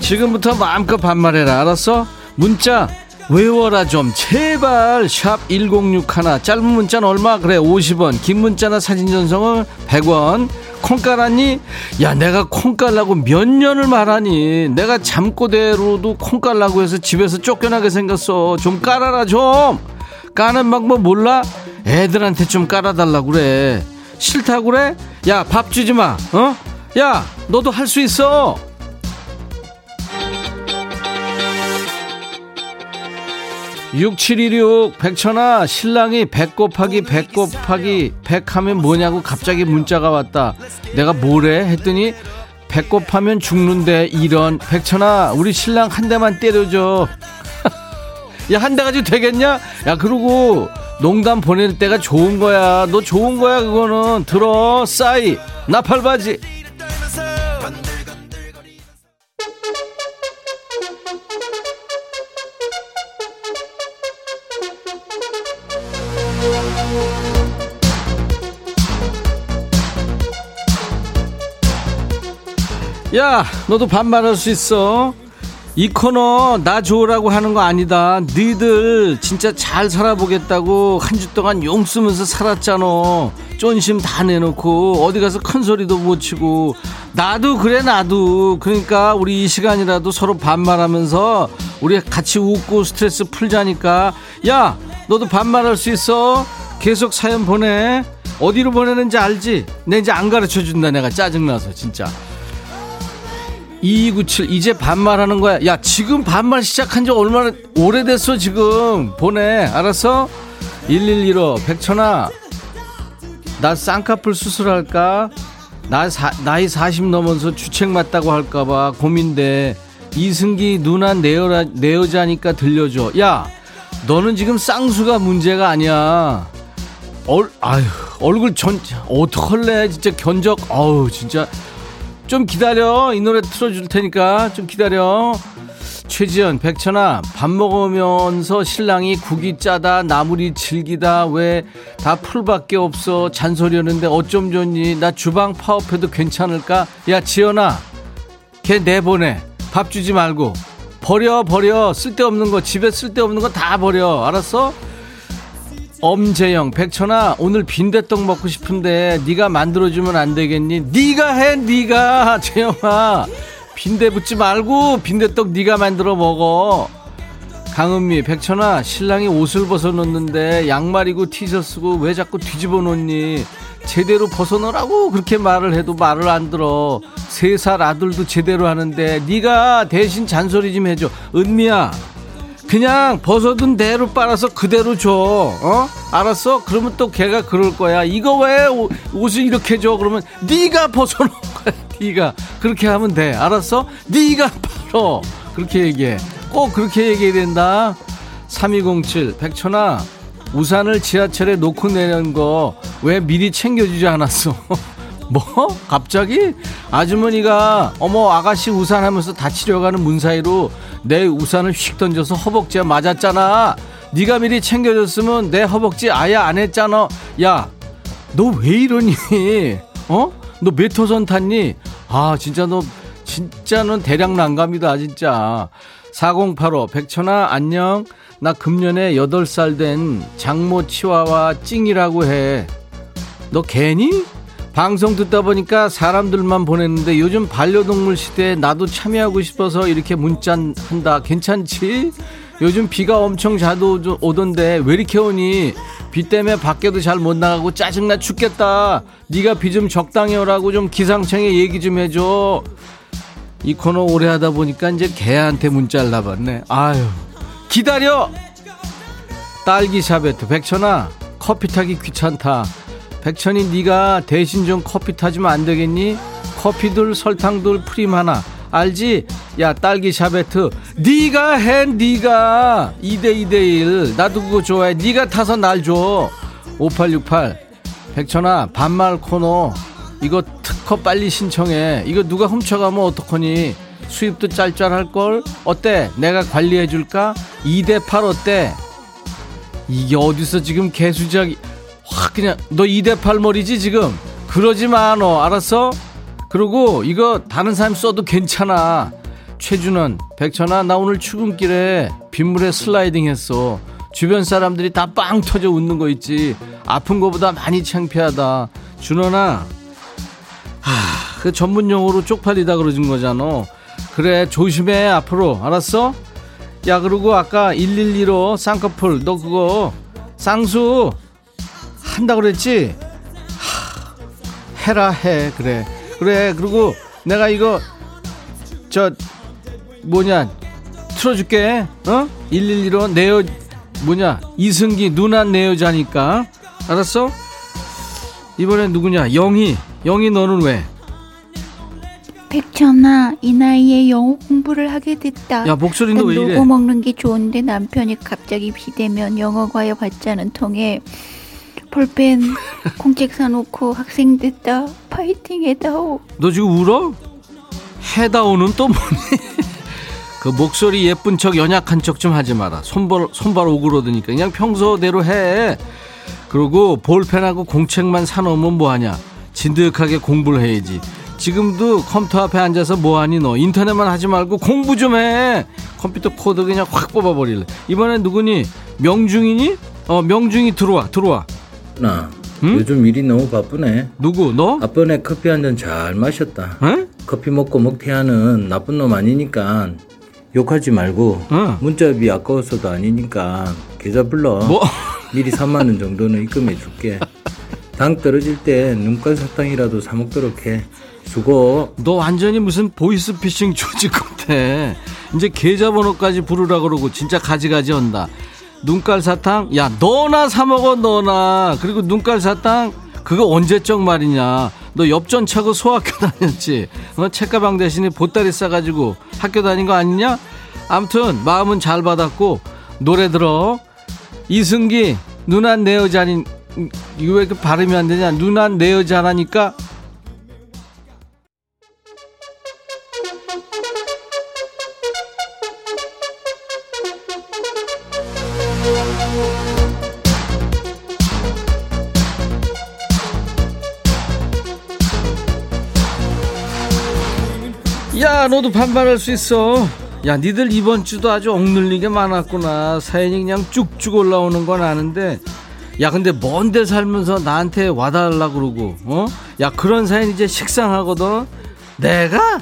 지금부터 마음껏 반말해라. 알았어? 문자 외워라 좀 제발 샵 1061 짧은 문자는 얼마 그래 50원 긴 문자나 사진 전송은 100원 콩 깔았니? 야 내가 콩 깔라고 몇 년을 말하니 내가 잠꼬대로도 콩 깔라고 해서 집에서 쫓겨나게 생겼어 좀 깔아라 좀 까는 방법 몰라? 애들한테 좀 깔아달라고 그래 싫다고 그래? 야 밥 주지 마 어? 야 너도 할 수 있어 6716 백천아 신랑이 백 곱하기 백 곱하기 백 하면 뭐냐고 갑자기 문자가 왔다. 내가 뭐래? 했더니 백 곱하면 죽는데 이런. 백천아 우리 신랑 한 대만 때려줘. 야 한 대 가지고 되겠냐? 야 그러고 농담 보낼 때가 좋은 거야. 너 좋은 거야 그거는. 들어 싸이. 나팔바지 야 너도 반말할 수 있어. 이 코너 나 좋으라고 하는 거 아니다. 니들 진짜 잘 살아보겠다고 한 주 동안 용 쓰면서 살았잖아. 쫀심 다 내놓고 어디 가서 큰 소리도 못 치고. 나도 그래 나도. 그러니까 우리 이 시간이라도 서로 반말하면서 우리 같이 웃고 스트레스 풀자니까. 야 너도 반말할 수 있어? 계속 사연 보내. 어디로 보내는지 알지? 내 이제 안 가르쳐 준다 내가. 짜증나서 진짜 2297 이제 반말하는 거야. 야 지금 반말 시작한 지 얼마나 오래됐어 지금. 보내. 알았어? 1115 백천아. 나 쌍꺼풀 수술할까? 나 사, 나이 40 넘어서 주책 맞다고 할까봐 고민돼. 이승기 누나 내, 여라, 내 여자니까 들려줘. 야 너는 지금 쌍수가 문제가 아니야. 얼, 아유, 얼굴 전, 어떡할래? 진짜 견적, 어우, 진짜. 좀 기다려. 이 노래 틀어줄 테니까. 좀 기다려. 최지연, 백천아, 밥 먹으면서 신랑이 국이 짜다, 나물이 질기다, 왜 다 풀밖에 없어, 잔소리 하는데 어쩜 좋니? 나 주방 파업해도 괜찮을까? 야, 지연아, 걔 내보내. 밥 주지 말고. 버려, 버려. 쓸데없는 거, 집에 쓸데없는 거 다 버려. 알았어? 엄재영, 백천아, 오늘 빈대떡 먹고 싶은데 네가 만들어주면 안 되겠니? 네가 해, 네가 재영아. 빈대 붙지 말고 빈대떡 네가 만들어 먹어. 강은미, 백천아, 신랑이 옷을 벗어놓는데 양말이고 티셔츠고 왜 자꾸 뒤집어 놓니? 제대로 벗어놓으라고 그렇게 말을 해도 말을 안 들어. 세 살 아들도 제대로 하는데 네가 대신 잔소리 좀 해줘. 은미야, 그냥 벗어둔 대로 빨아서 그대로 줘. 어? 알았어? 그러면 또 걔가 그럴 거야. 이거 왜 옷- 옷을 이렇게 줘? 그러면 네가 벗어놓은 거야. 네가 그렇게 하면 돼. 알았어? 네가 팔어. 그렇게 얘기해. 꼭 그렇게 얘기해야 된다. 3207 백천아 우산을 지하철에 놓고 내는 거 왜 미리 챙겨주지 않았어? 뭐? 갑자기? 아주머니가 어머 아가씨 우산 하면서 다치려 가는 문 사이로 내 우산을 휙 던져서 허벅지에 맞았잖아 네가 미리 챙겨줬으면 내 허벅지 아예 안 했잖아 야 너 왜 이러니 어? 너 몇 호선 탔니? 아 진짜 너 진짜 넌 대략 난감이다 진짜 4085 백천아 안녕 나 금년에 8살 된 장모 치와와 찡이라고 해 너 개니? 방송 듣다 보니까 사람들만 보냈는데 요즘 반려동물 시대에 나도 참여하고 싶어서 이렇게 문자 한다. 괜찮지? 요즘 비가 엄청 오죠- 오던데 왜 이렇게 오니? 비 때문에 밖에도 잘 못 나가고 짜증나 죽겠다. 네가 비 좀 적당히 오라고 좀 기상청에 얘기 좀 해줘. 이 코너 오래 하다 보니까 이제 개한테 문자를 나봤네. 아유 기다려. 딸기 샤베트 백천아 커피 타기 귀찮다. 백천이 네가 대신 좀 커피 타주면 안 되겠니? 커피들 설탕들 프림 하나. 알지? 야 딸기 샤베트. 네가 해 네가. 2대 2대1 나도 그거 좋아해. 네가 타서 날 줘. 5868 백천아 반말 코너. 이거 특허 빨리 신청해. 이거 누가 훔쳐가면 어떡하니? 수입도 짤짤할걸? 어때? 내가 관리해 줄까? 2대 8 어때? 이게 어디서 지금 개수작이 확 그냥 너 2대 8 머리지 지금? 그러지 마 너. 알았어? 그리고 이거 다른 사람 써도 괜찮아. 최준원 백천아 나 오늘 출근길에 빗물에 슬라이딩 했어. 주변 사람들이 다 빵 터져 웃는 거 있지. 아픈 거보다 많이 창피하다. 준원아 하, 그 전문 용어로 쪽팔리다 그러진 거잖아 그래 조심해 앞으로. 알았어? 야 그리고 아까 112로 쌍꺼풀 너 그거 쌍수 한다 그랬지? 하, 해라 해 그래 그래 그리고 내가 이거 저 뭐냐 틀어줄게 어? 112로 내 여 뭐냐 이승기 누나 내 여자니까 알았어? 이번엔 누구냐 영희 영희 너는 왜? 백천아, 이 나이에 영어 공부를 하게 됐다. 야 목소리 너난왜 이래? 먹는 게 좋은데 남편이 갑자기 비대면 영어 과외 않은 통에 볼펜 공책 사놓고 학생 됐다. 파이팅 해다오. 너 지금 울어? 해다오는 또 뭐니? 그 목소리 예쁜 척 연약한 척 좀 하지 마라. 손발 손발 오그러드니까 그냥 평소대로 해. 그리고 볼펜하고 공책만 사놓으면 뭐하냐? 진득하게 공부를 해야지. 지금도 컴퓨터 앞에 앉아서 뭐하니 너? 인터넷만 하지 말고 공부 좀 해. 컴퓨터 코드 그냥 확 뽑아버릴래. 이번엔 누구니? 명중이니? 어 명중이 들어와 들어와. 나 응? 요즘 일이 너무 바쁘네. 누구 너? 아빠네 커피 한 잔 잘 마셨다. 응? 커피 먹고 먹튀하는 나쁜 놈 아니니까 욕하지 말고 응. 문자비 아까워서도 아니니까 계좌 불러. 뭐? 미리 3만 원 정도는 입금해 줄게. 당 떨어질 때 눈깔 사탕이라도 사 먹도록 해. 수고. 너 완전히 무슨 보이스피싱 조직 같아. 이제 계좌번호까지 부르라 그러고 진짜 가지가지 한다. 눈깔 사탕? 야, 너나 사 먹어, 너나. 그리고 눈깔 사탕? 그거 언제적 말이냐. 너 엽전 차고 소학교 다녔지. 어, 책가방 대신에 보따리 싸가지고 학교 다닌 거 아니냐? 암튼, 마음은 잘 받았고, 노래 들어. 이승기 누나 내 여자니 이거 왜 이렇게 발음이 안 되냐 누나 내 여자라니까 야 너도 반발할 수 있어. 야 니들 이번 주도 아주 억눌리게 많았구나. 사연이 그냥 쭉쭉 올라오는 건 아는데. 야 근데 먼데 살면서 나한테 와달라 그러고 어? 야 그런 사연 이제 식상하거든. 내가?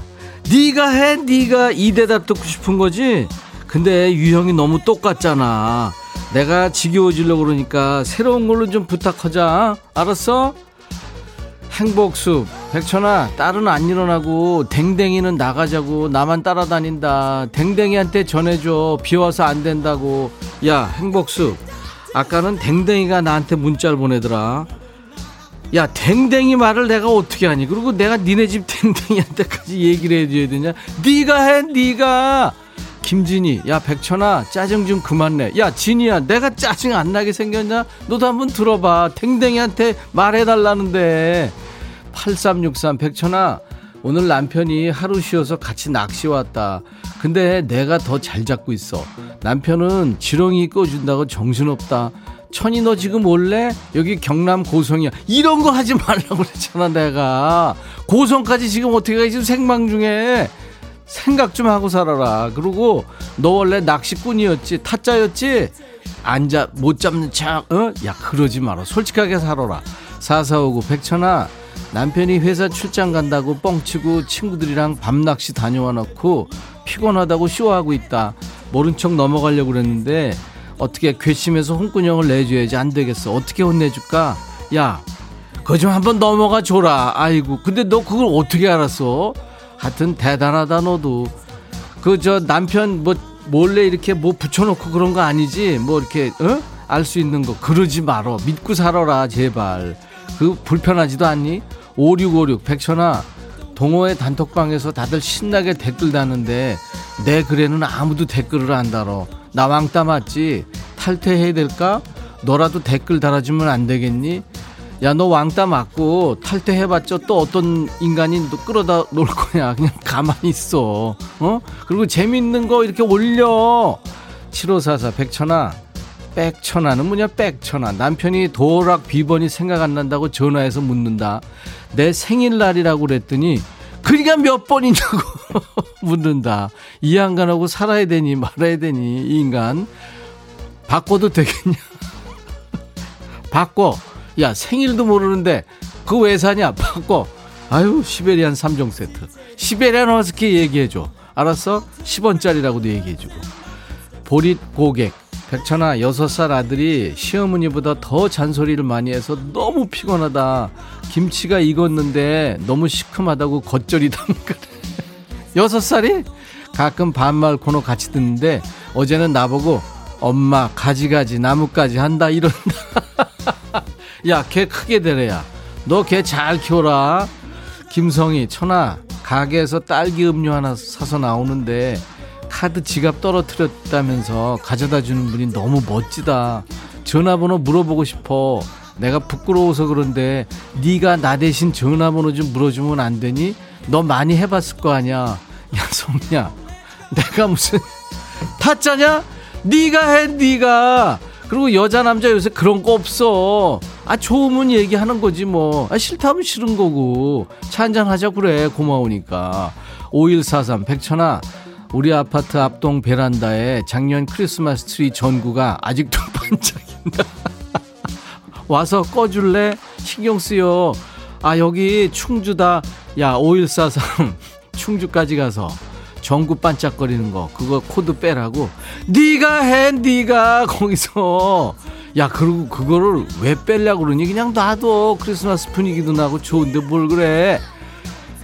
네가 해? 네가 이 대답 듣고 싶은 거지? 근데 유형이 너무 똑같잖아. 내가 지겨워지려고 그러니까 새로운 걸로 좀 부탁하자. 알았어? 행복숲. 백천아 딸은 안 일어나고 댕댕이는 나가자고 나만 따라다닌다. 댕댕이한테 전해줘. 비와서 안 된다고. 야 행복숲. 아까는 댕댕이가 나한테 문자를 보내더라. 야 댕댕이 말을 내가 어떻게 하니? 그리고 내가 니네 집 댕댕이한테까지 얘기를 해줘야 되냐? 네가 해 네가. 김진희 야 백천아 짜증 좀 그만 내야 진이야 내가 짜증 안 나게 생겼냐? 너도 한번 들어봐. 댕댕이한테 말해달라는데 8363 백천아 오늘 남편이 하루 쉬어서 같이 낚시 왔다 근데 내가 더 잘 잡고 있어 남편은 지렁이 꺼준다고 정신없다 천이 너 지금 올래? 여기 경남 고성이야 이런 거 하지 말라고 그랬잖아 내가 고성까지 지금 어떻게 가 지금 생방 중에 생각 좀 하고 살아라. 그리고 너 원래 낚시꾼이었지, 타짜였지? 앉아, 못 잡는 척, 어? 야, 그러지 마라. 솔직하게 살아라. 4459, 백천아, 남편이 회사 출장 간다고 뻥치고 친구들이랑 밤낚시 다녀와 놓고 피곤하다고 쇼하고 있다. 모른 척 넘어가려고 그랬는데 어떻게 괘씸해서 홍군형을 내줘야지 안 되겠어. 어떻게 혼내줄까? 야, 그거 좀 한번 넘어가 줘라. 아이고, 근데 너 그걸 어떻게 알았어? 하여튼 대단하다 너도 그 저 남편 뭐 몰래 이렇게 뭐 붙여놓고 그런 거 아니지 뭐 이렇게 어? 알 수 있는 거 그러지 말어 믿고 살아라 제발 그 불편하지도 않니? 5656 백천아 동호회 단톡방에서 다들 신나게 댓글 다는데 내 글에는 아무도 댓글을 안 달어. 나 왕따 맞지? 탈퇴해야 될까? 너라도 댓글 달아주면 안 되겠니? 야 너 왕따 맞고 탈퇴해봤자 또 어떤 인간이 너 끌어다 놓을 거냐 그냥 가만히 있어. 어? 그리고 재밌는 거 이렇게 올려. 7544 백천아 백천아는 뭐냐 백천아 남편이 도락 비번이 생각 안 난다고 전화해서 묻는다. 내 생일날이라고 그랬더니 그니까 몇 번이냐고 묻는다. 이 양간하고 살아야 되니 말아야 되니 이 인간 바꿔도 되겠냐? 바꿔. 야 생일도 모르는데 그거 왜 사냐 바꿔. 아유 시베리안 3종 세트. 시베리안 허스키 얘기해줘. 알았어? 10원짜리라고도 얘기해주고. 보릿 고객 백천아 여섯 살 아들이 시어머니보다 더 잔소리를 많이 해서 너무 피곤하다. 김치가 익었는데 너무 시큼하다고 겉절이 담그래 여섯 살이? 가끔 반말 코너 같이 듣는데 어제는 나보고 엄마 가지가지 나뭇가지 한다 이런다. 야 걔 크게 되래야. 너 걔 잘 키워라. 김성희 천아 가게에서 딸기 음료 하나 사서 나오는데 카드 지갑 떨어뜨렸다면서 가져다 주는 분이 너무 멋지다. 전화번호 물어보고 싶어. 내가 부끄러워서 그런데 네가 나 대신 전화번호 좀 물어주면 안 되니? 너 많이 해봤을 거 아니야. 야 성희야 내가 무슨 타짜냐? 네가 해 네가. 그리고 여자 남자 요새 그런 거 없어. 아 좋으면 얘기하는 거지 뭐. 아, 싫다면 싫은 거고. 차 한잔 하자 그래. 고마우니까. 5143 백천아 우리 아파트 앞동 베란다에 작년 크리스마스 트리 전구가 아직도 반짝인다. 와서 꺼줄래? 신경 쓰여. 아 여기 충주다. 야 5143 충주까지 가서 전구 반짝거리는 거 그거 코드 빼라고. 네가 해 네가 거기서. 야 그리고 그거를 왜 빼려고 그러니? 그냥 놔둬. 크리스마스 분위기도 나고 좋은데 뭘 그래?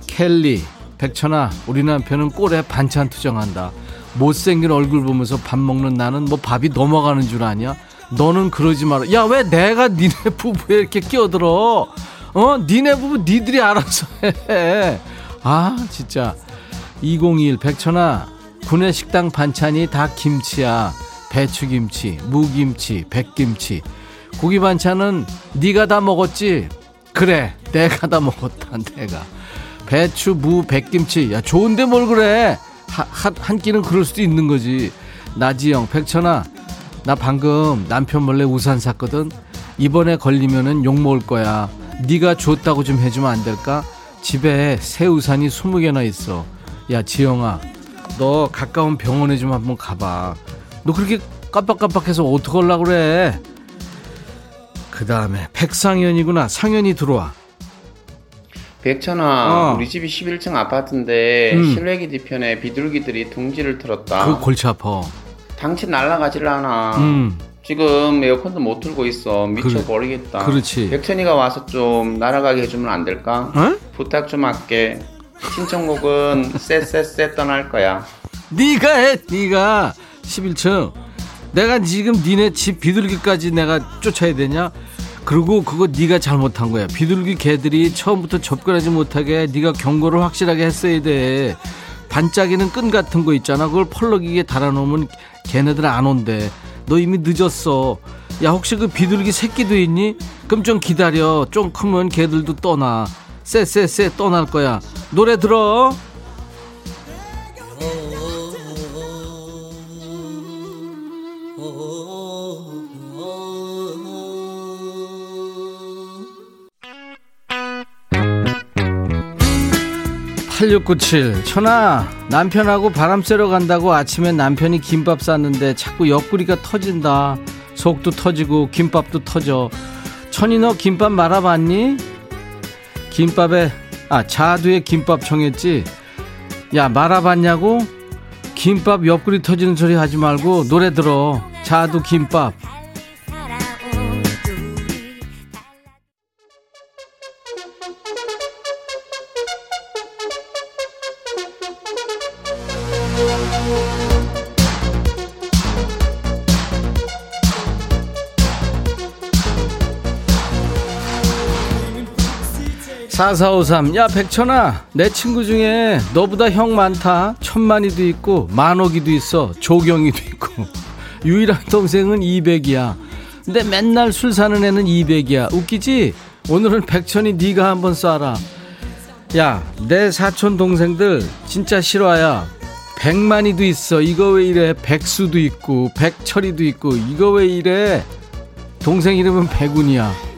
켈리 백천아 우리 남편은 꼴에 반찬 투정한다 못생긴 얼굴 보면서 밥 먹는 나는 뭐 밥이 넘어가는 줄 아냐 너는 그러지 마라 야 왜 내가 니네 부부에 이렇게 끼어들어 어 니네 부부 니들이 알아서 해 아 진짜 2021 백천아 구내 식당 반찬이 다 김치야 배추김치, 무김치, 백김치. 고기 반찬은 네가 다 먹었지. 그래, 내가 다 먹었다. 내가. 배추, 무, 백김치. 야, 좋은데 뭘 그래? 하, 한, 한 끼는 그럴 수도 있는 거지. 나지영, 백천아, 나 방금 남편 몰래 우산 샀거든. 이번에 걸리면은 욕 먹을 거야. 네가 줬다고 좀 해주면 안 될까? 집에 새 우산이 20개나 있어. 야, 지영아, 너 가까운 병원에 좀 한번 가봐. 너 그렇게 깜빡깜빡해서 어떡하려고 그래? 그 다음에 백상현이구나. 상현이 들어와. 백천아, 어. 우리 집이 11층 아파트인데 음. 실외기 뒤편에 비둘기들이 둥지를 틀었다. 그 골치 아파. 당신 날아가질 않아. 음. 지금 에어컨도 못 틀고 있어. 미쳐버리겠다. 그렇지. 백천이가 와서 좀 날아가게 해주면 안 될까? 어? 부탁 좀 할게. 신청곡은 쎄쎄쎄 떠날 거야. 네가 해, 네가 11층. 내가 지금 니네 집 비둘기까지 내가 쫓아야 되냐? 그리고 그거 네가 잘못한 거야. 비둘기 개들이 처음부터 접근하지 못하게 네가 경고를 확실하게 했어야 돼. 반짝이는 끈 같은 거 있잖아. 그걸 펄럭이게 달아놓으면 걔네들 안 온대. 너 이미 늦었어. 야 혹시 그 비둘기 새끼도 있니? 그럼 좀 기다려. 좀 크면 걔들도 떠나. 쎄쎄쎄 떠날 거야. 노래 들어. (8697) 천아 남편하고 바람 쐬러 간다고 아침에 남편이 김밥 쌌는데 자꾸 옆구리가 터진다. 속도 터지고 김밥도 터져. 천이 너 김밥 말아봤니? 김밥에 아 자두에 김밥 청했지? 야 말아봤냐고? 김밥 옆구리 터지는 소리 하지 말고 노래 들어. 자두 김밥 (4453) 야 백천아 내 친구 중에 너보다 형 많다. 천만이도 있고 만옥이도 있어. 조경이도 있고. 유일한 동생은 200이야. 근데 맨날 술 사는 애는 200이야. 웃기지? 오늘은 백천이 네가 한번 쏴라. 야 내 사촌 동생들 진짜 실화야. 백만이도 있어. 이거 왜 이래? 백수도 있고 백철이도 있고 이거 왜 이래? 동생 이름은 백운이야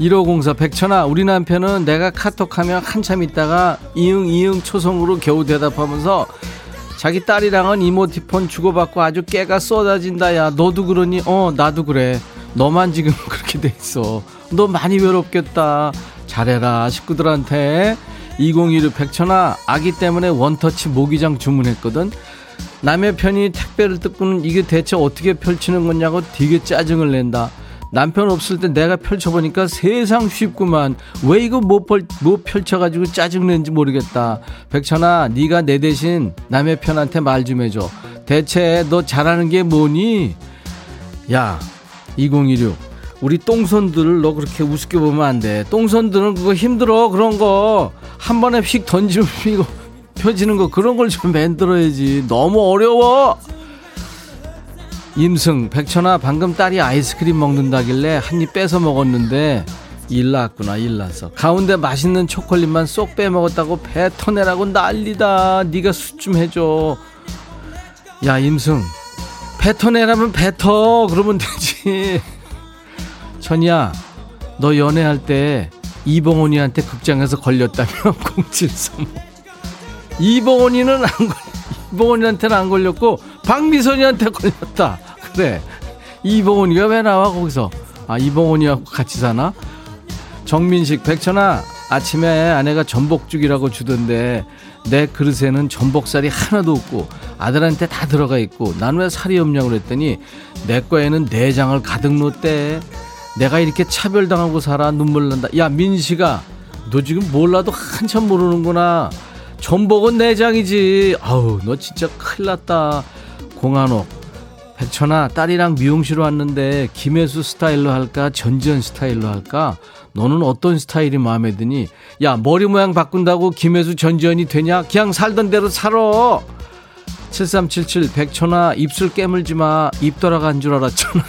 1504 백천아 우리 남편은 내가 카톡하면 한참 있다가 이응 이응 초성으로 겨우 대답하면서 자기 딸이랑은 이모티폰 주고받고 아주 깨가 쏟아진다 야. 너도 그러니? 어 나도 그래. 너만 지금 그렇게 돼 있어. 너 많이 외롭겠다. 잘해라 식구들한테. 2016 백천아 아기 때문에 원터치 모기장 주문했거든. 남의 편이 택배를 뜯고는 이게 대체 어떻게 펼치는 거냐고 되게 짜증을 낸다 남편 없을 때 내가 펼쳐보니까 세상 쉽구만. 왜 이거 못, 펼, 못 펼쳐가지고 짜증내는지 모르겠다. 백천아 네가 내 대신 남의 편한테 말 좀 해줘. 대체 너 잘하는 게 뭐니? 야 2016 우리 똥손들을 너 그렇게 우습게 보면 안 돼. 똥손들은 그거 힘들어 그런 거. 한 번에 휙 던지면 이거 펴지는 거 그런 걸 좀 만들어야지. 너무 어려워 임승 백천아 방금 딸이 아이스크림 먹는다길래 한입 뺏어 먹었는데 일 났구나 일 났어. 가운데 맛있는 초콜릿만 쏙 빼먹었다고 배 터내라고 난리다. 네가 수 좀 해줘. 야 임승 배 터내라면 뱉어 그러면 되지. 천이야 너 연애할 때 이봉원이한테 극장에서 걸렸다며 0735 이봉원이는 안 걸려 이봉원이한테는 안 걸렸고 박미선이한테 걸렸다 그래 이봉원이가 왜 나와 거기서? 아 이봉원이하고 같이 사나? 정민식 백천아 아침에 아내가 전복죽이라고 주던데 내 그릇에는 전복살이 하나도 없고 아들한테 다 들어가 있고 난 왜 살이 없냐고 그랬더니 내 거에는 내장을 가득 넣었대. 내가 이렇게 차별당하고 살아? 눈물 난다. 야 민식아 너 지금 몰라도 한참 모르는구나. 전복은 내장이지. 아우 너 진짜 큰일 났다. 공한옥 백천아 딸이랑 미용실 왔는데 김혜수 스타일로 할까 전지현 스타일로 할까 너는 어떤 스타일이 마음에 드니 야 머리 모양 바꾼다고 김혜수 전지현이 되냐 그냥 살던 대로 살아 7377 백천아 입술 깨물지 마. 입 돌아간 줄 알았잖아.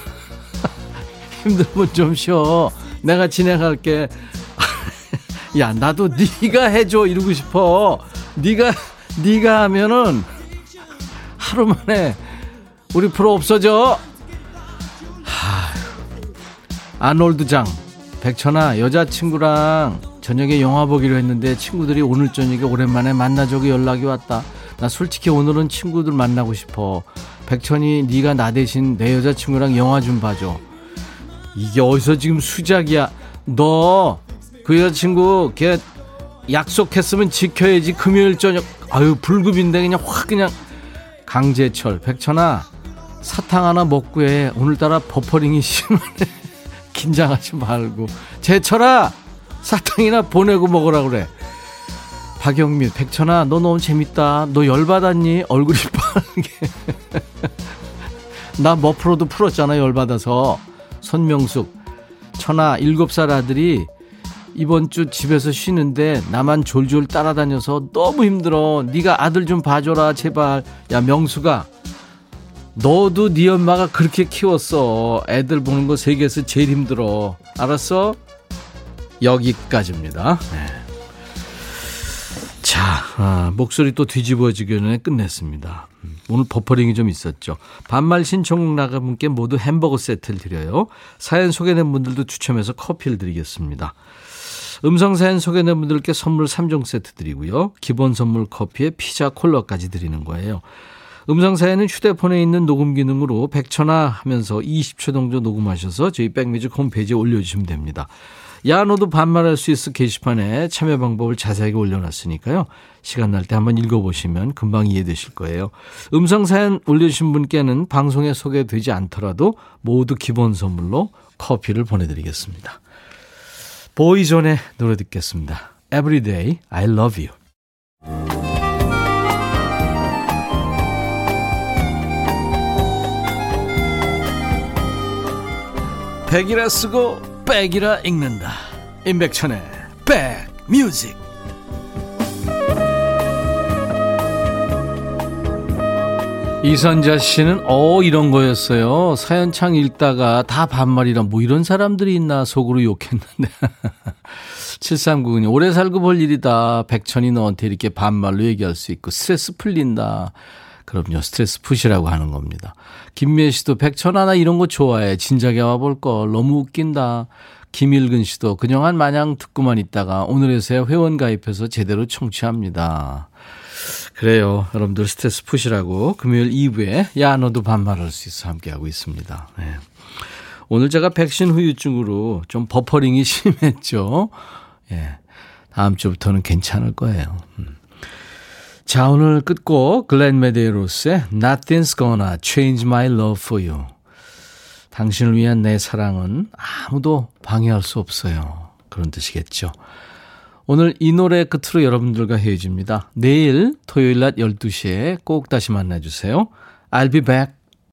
힘들면 좀 쉬어. 내가 진행할게. 야, 나도 네가 해줘 이러고 싶어. 네가 네가 하면은 하루 만에 우리 프로 없어져. 하, 아놀드 장, 백천아 여자친구랑 저녁에 영화 보기로 했는데 친구들이 오늘 저녁에 오랜만에 만나자고 연락이 왔다. 나 솔직히 오늘은 친구들 만나고 싶어. 백천이 네가 나 대신 내 여자친구랑 영화 좀 봐줘. 이게 어디서 지금 수작이야? 너 그 여자친구 걔 약속했으면 지켜야지 금요일 저녁 아유 불급인데 그냥 확 그냥 강제철 백천아 사탕 하나 먹고 해 오늘따라 버퍼링이 심하네. 긴장하지 말고. 제철아 사탕이나 보내고 먹으라 그래. 박영민 백천아 너 너무 재밌다. 너 열받았니? 얼굴이 빠르게 나 머프로도 풀었잖아 열받아서. 손명숙 천아 일곱 살 아들이 이번 주 집에서 쉬는데 나만 졸졸 따라다녀서 너무 힘들어. 네가 아들 좀 봐줘라 제발. 야 명수가 너도 네 엄마가 그렇게 키웠어. 애들 보는 거 세계에서 제일 힘들어. 알았어? 여기까지입니다. 네. 자, 아, 목소리 또 뒤집어지기 전에 끝냈습니다. 음, 오늘 버퍼링이 좀 있었죠. 반말 신청 나간 분께 모두 햄버거 세트를 드려요. 사연 소개된 분들도 추첨해서 커피를 드리겠습니다. 음성 사연 소개된 분들께 선물 3종 세트 드리고요. 기본 선물 커피에 피자 콜라까지 드리는 거예요. 음성 사연은 휴대폰에 있는 녹음 기능으로 100초나 하면서 20초 정도 녹음하셔서 저희 백뮤직 홈페이지에 올려주시면 됩니다. 야 너도 반말할 수 있어 게시판에 참여 방법을 자세하게 올려놨으니까요. 시간 날 때 한번 읽어보시면 금방 이해되실 거예요. 음성 사연 올려주신 분께는 방송에 소개되지 않더라도 모두 기본 선물로 커피를 보내드리겠습니다. 보이존의 노래 듣겠습니다. Everyday I love you. 백이라 쓰고 백이라 읽는다. 임백천의 백뮤직. 이선자 씨는 어 이런 거였어요. 사연창 읽다가 다 반말이라 뭐 이런 사람들이 있나 속으로 욕했는데. 7399님 오래 살고 볼 일이다. 백천이 너한테 이렇게 반말로 얘기할 수 있고 스트레스 풀린다. 그럼요. 스트레스 푸시라고 하는 겁니다. 김미애 씨도 백천아 나 이런 거 좋아해. 진작에 와볼 걸. 너무 웃긴다. 김일근 씨도 그냥한 마냥 듣고만 있다가 오늘에서야 회원 가입해서 제대로 청취합니다. 그래요. 여러분들 스트레스 푸시라고 금요일 2부에 야 너도 반말할 수 있어 함께하고 있습니다. 네. 오늘 제가 백신 후유증으로 좀 버퍼링이 심했죠. 예. 다음 주부터는 괜찮을 거예요. 음. 자, 오늘 끝곡 글렌 메데로스의 Nothing's Gonna Change My Love For You. 당신을 위한 내 사랑은 아무도 방해할 수 없어요. 그런 뜻이겠죠. 오늘 이 노래 끝으로 여러분들과 헤어집니다. 내일 토요일 낮 12시에 꼭 다시 만나주세요. I'll be back.